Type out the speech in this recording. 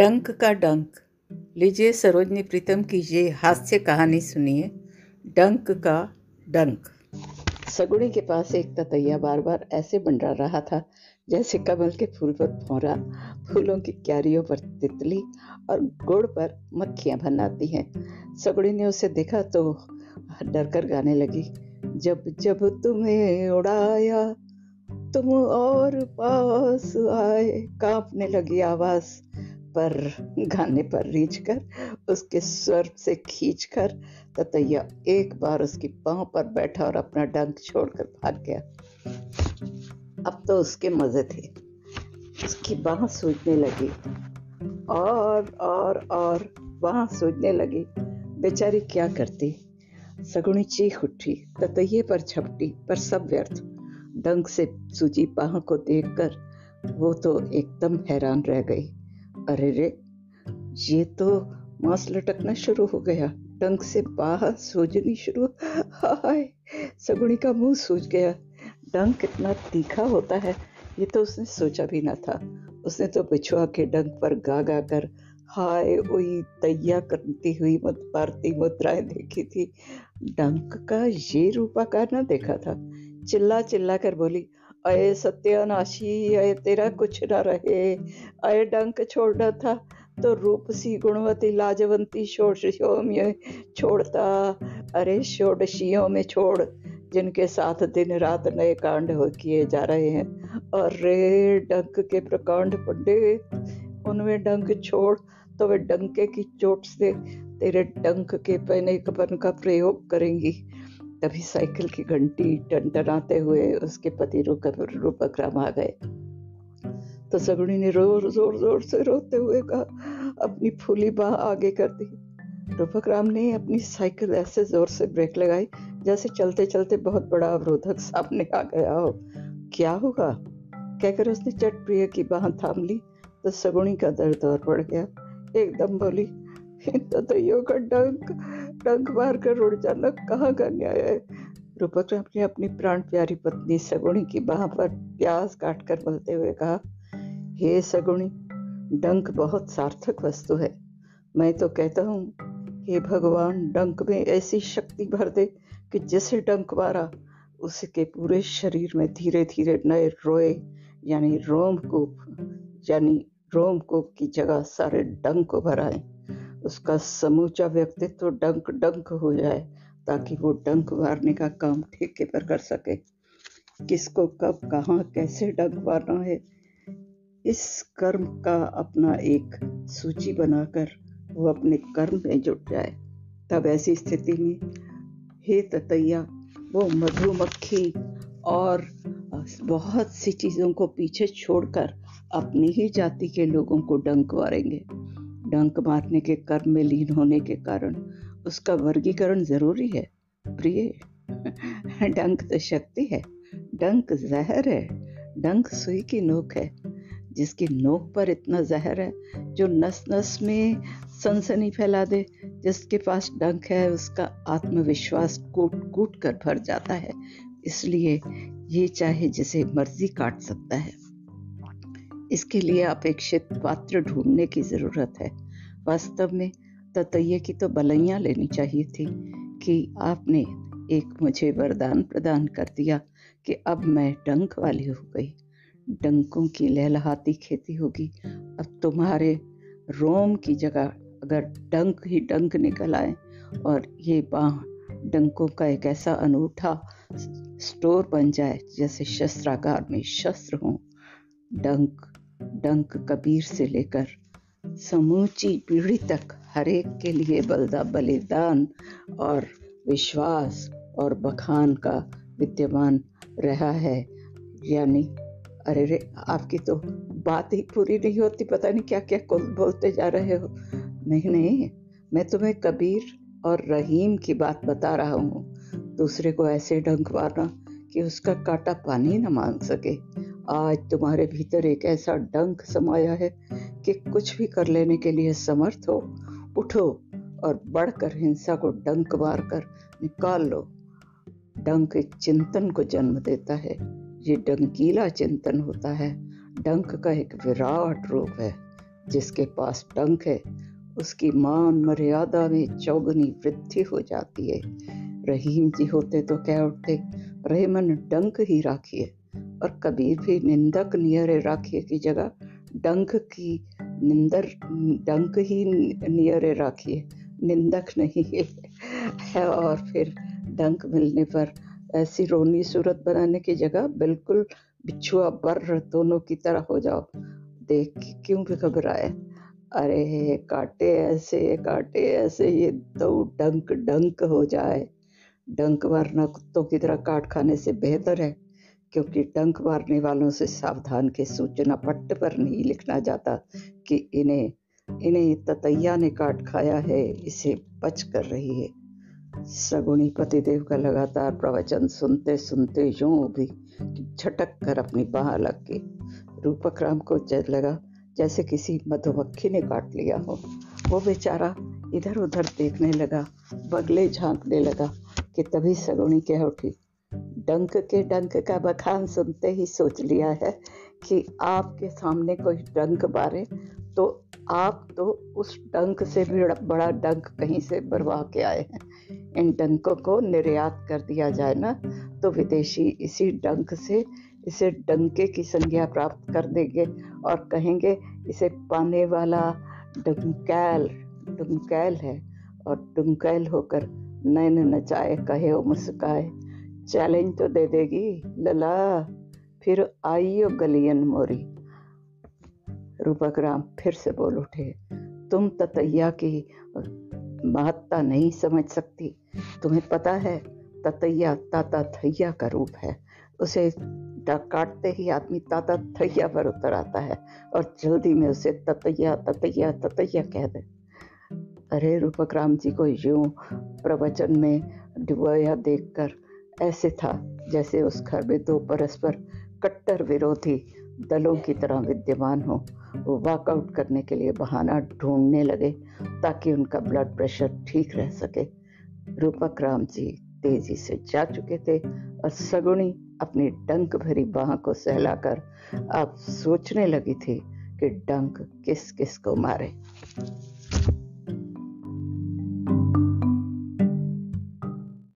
डंक का डंक। लीजिए सरोजनी प्रीतम की ये हास्य कहानी सुनिए। डंक का डंक। सगुड़ी के पास एक ततैया बार बार ऐसे बंडरा रहा था, जैसे कमल के फूल पर भौरा फूलों की क्यारियों पर तितली और गुड़ पर मक्खियाँ भनाती हैं। सगुड़ी ने उसे देखा तो डर कर गाने लगी, जब जब तुम्हें उड़ाया, तुम और पास आए, कांपने लगी आवाज़। पर, गाने पर रीछ कर, उसके स्वर से खींच कर, ततैया एक बार उसकी पाँव पर बैठा और अपना डंक छोड़कर भाग गया। अब तो उसके मज़े थे। उसकी बाह सूझने लगी। और और और, बाह सूझने लगी। बेचारी क्या करती? सगुणी चीख उठी, ततैये पर झपटी, पर सब व्यर्थ। डंक से सूजी बाह को देखकर वो तो एकदम हैरान रह गई। अरे रे, ये तो मांस लटकना शुरू हो गया। डंक से बाहर सूजनी शुरू। हाय सगुनी का मुँह सूज गया। डंक कितना तीखा होता है, ये तो उसने सोचा भी ना था। उसने तो बिछुआ के डंक पर गा गा कर, हाय वही तैया करती हुई मत पारती मुद्राएँ देखी थी। डंक का ये रूपाकार ना देखा था। चिल्ला चिल्ला कर बोली अय सत्यानाशी अय तेरा कुछ न रहे। अय डंक छोड़ना था तो रूप सी गुणवती, लाजवंती षोडशियों में छोड़ता। अरे षोडशियों में छोड़, जिनके साथ दिन रात नए कांड हो किए जा रहे हैं। और रे डंक के प्रकांड पंडित उनमें डंक छोड़ तो वे डंके की चोट से तेरे डंक के पहने कपन का प्रयोग करेंगी। तभी साइकिल की घंटी टनटनाते हुए उसके पति रूपक्रम आ गए। तो सगुनी ने ज़ोर ज़ोर ज़ोर से रोते हुए कहा, अपनी फूली बाह आगे कर दी। रूपक राम ने अपनी साइकिल ऐसे ज़ोर से ब्रेक लगाई, जैसे चलते चलते बहुत बड़ा अवरोधक सामने आ गया हो। क्या होगा कहकर उसने चट प्रिय की बाह थाम ली तो सगुणी का दर्द और बढ़ गया। एकदम बोली तो यो का डंक डंक मार कर उड़ जाना, कहाँ का न्याय है? रूपक राम ने अपनी प्राण प्यारी पत्नी सगुणी की बाह पर प्याज काट कर बोलते हुए कहा, हे सगुणी, डंक बहुत सार्थक वस्तु है। मैं तो कहता हूँ, हे भगवान, डंक में ऐसी शक्ति भर दे कि जिसे डंक मारा, उसके पूरे शरीर में धीरे धीरे नए रोए, यानी रोमकूप यानी रोमकूप की जगह सारे डंक को भराए उसका समूचा व्यक्तित्व डंक डंक हो जाए, ताकि वो डंक मारने का काम ठेके पर कर सके। किसको कब, कहाँ, कैसे डंक मारना है, इस कर्म का अपना एक सूची बनाकर वो अपने कर्म में जुट जाए। तब ऐसी स्थिति में हे ततैया, वो मधुमक्खी और बहुत सी चीज़ों को पीछे छोड़कर अपनी ही जाति के लोगों को डंक मारेंगे। डंक मारने के कर्म में लीन होने के कारण उसका वर्गीकरण ज़रूरी है, प्रिय। डंक तो शक्ति है, डंक जहर है, डंक सुई की नोक है, जिसकी नोक पर इतना जहर है जो नस नस में सनसनी फैला दे, जिसके पास डंक है, उसका आत्मविश्वास कूट कूट कर भर जाता है। इसलिए ये चाहे जिसे मर्ज़ी काट सकता है। इसके लिए अपेक्षित पात्र ढूँढने की ज़रूरत है। वास्तव में ततैये की तो बलैया लेनी चाहिए थी कि आपने एक मुझे वरदान प्रदान कर दिया कि अब मैं डंक वाली हो गई। डंकों की लहलहाती खेती होगी। अब तुम्हारे रोम की जगह अगर डंक ही डंक निकल आए और ये बाह डंकों का एक ऐसा अनूठा स्टोर बन जाए जैसे शस्त्रागार में शस्त्र हों। डंक डंक कबीर से लेकर समूची पीढ़ी तक हरेक के लिए बलदा बलिदान और विश्वास और बखान का विद्यमान रहा है। यानी, अरे रे, आपकी तो बात ही पूरी नहीं होती, पता नहीं क्या क्या बोलते जा रहे हो। नहीं नहीं, मैं तुम्हें कबीर और रहीम की बात बता रहा हूँ। दूसरे को ऐसे डंक मारना कि उसका काटा पानी न मांग सके। आज तुम्हारे भीतर एक ऐसा डंक समाया है कि कुछ भी कर लेने के लिए समर्थ हो। उठो और बढ़कर हिंसा को डंक मार कर निकाल लो। डंक एक चिंतन को जन्म देता है। ये डंकीला चिंतन होता है। डंक का एक विराट रूप है। जिसके पास डंक है, उसकी मान मर्यादा में चौगनी वृद्धि हो जाती है। रहीम जी होते तो कह उठते रेमन डंक ही राखिए। और कबीर भी निंदक नियरे राखिए की जगह डंक की निंदर, डंक ही नियरे राखिए। निंदक नहीं है। और फिर डंक मिलने पर ऐसी रोनी सूरत बनाने की जगह बिल्कुल बिछुआ बर्र दोनों की तरह हो जाओ। देख क्यों भी घबराए? अरे काटे ऐसे काटे ऐसे, ये दो डंक डंक हो जाए। डंक मारना कुत्तों की तरह काट खाने से बेहतर है, क्योंकि डंक मारने वालों से सावधान के सूचना पट्ट पर नहीं लिखना जाता कि इन्हें इन्हें ततैया ने काट खाया है, इसे बच कर रही है। सगुणी पतिदेव का लगातार प्रवचन सुनते सुनते यूँ भी झटक कर अपनी बाह लग गई रूपक राम को लगा जैसे किसी मधुमक्खी ने काट लिया हो। वो बेचारा इधर उधर देखने लगा, बगले झांकने लगा कि तभी सगुणी कह उठी, डंक के डंक का बखान सुनते ही सोच लिया है कि आपके सामने कोई डंक बारे तो आप तो उस डंक से भी बड़ा डंक कहीं से बरवा के आए हैं। इन डंकों को निर्यात कर दिया जाए ना तो विदेशी इसी डंक से इसे डंके की संज्ञा प्राप्त कर देंगे और कहेंगे, इसे पाने वाला डंकैल डुमकैल है और डुमकैल होकर नैन नचाए, कहे और मुस्काए चैलेंज तो दे देगी, लला। फिर आइयो गलियन मोरी। रूपक राम फिर से बोल उठे, तुम ततैया की महत्ता नहीं समझ सकती। तुम्हें पता है, ततैया ताता थैया का रूप है। उसे काटते ही आदमी ताता थैया पर उतर आता है और जल्दी में उसे ततैया ततैया ततैया कह दे। अरे रूपक राम जी को यूँ प्रवचन में डुबोया देखकर ऐसे था जैसे उस घर में दो परस्पर कट्टर विरोधी दलों की तरह विद्यमान हो। वो वॉकआउट करने के लिए बहाना ढूँढने लगे ताकि उनका ब्लड प्रेशर ठीक रह सके। रूपक राम जी तेज़ी से जा चुके थे और सगुणी अपनी डंक भरी बाह को सहलाकर अब सोचने लगी थी कि डंक किस किस को मारे।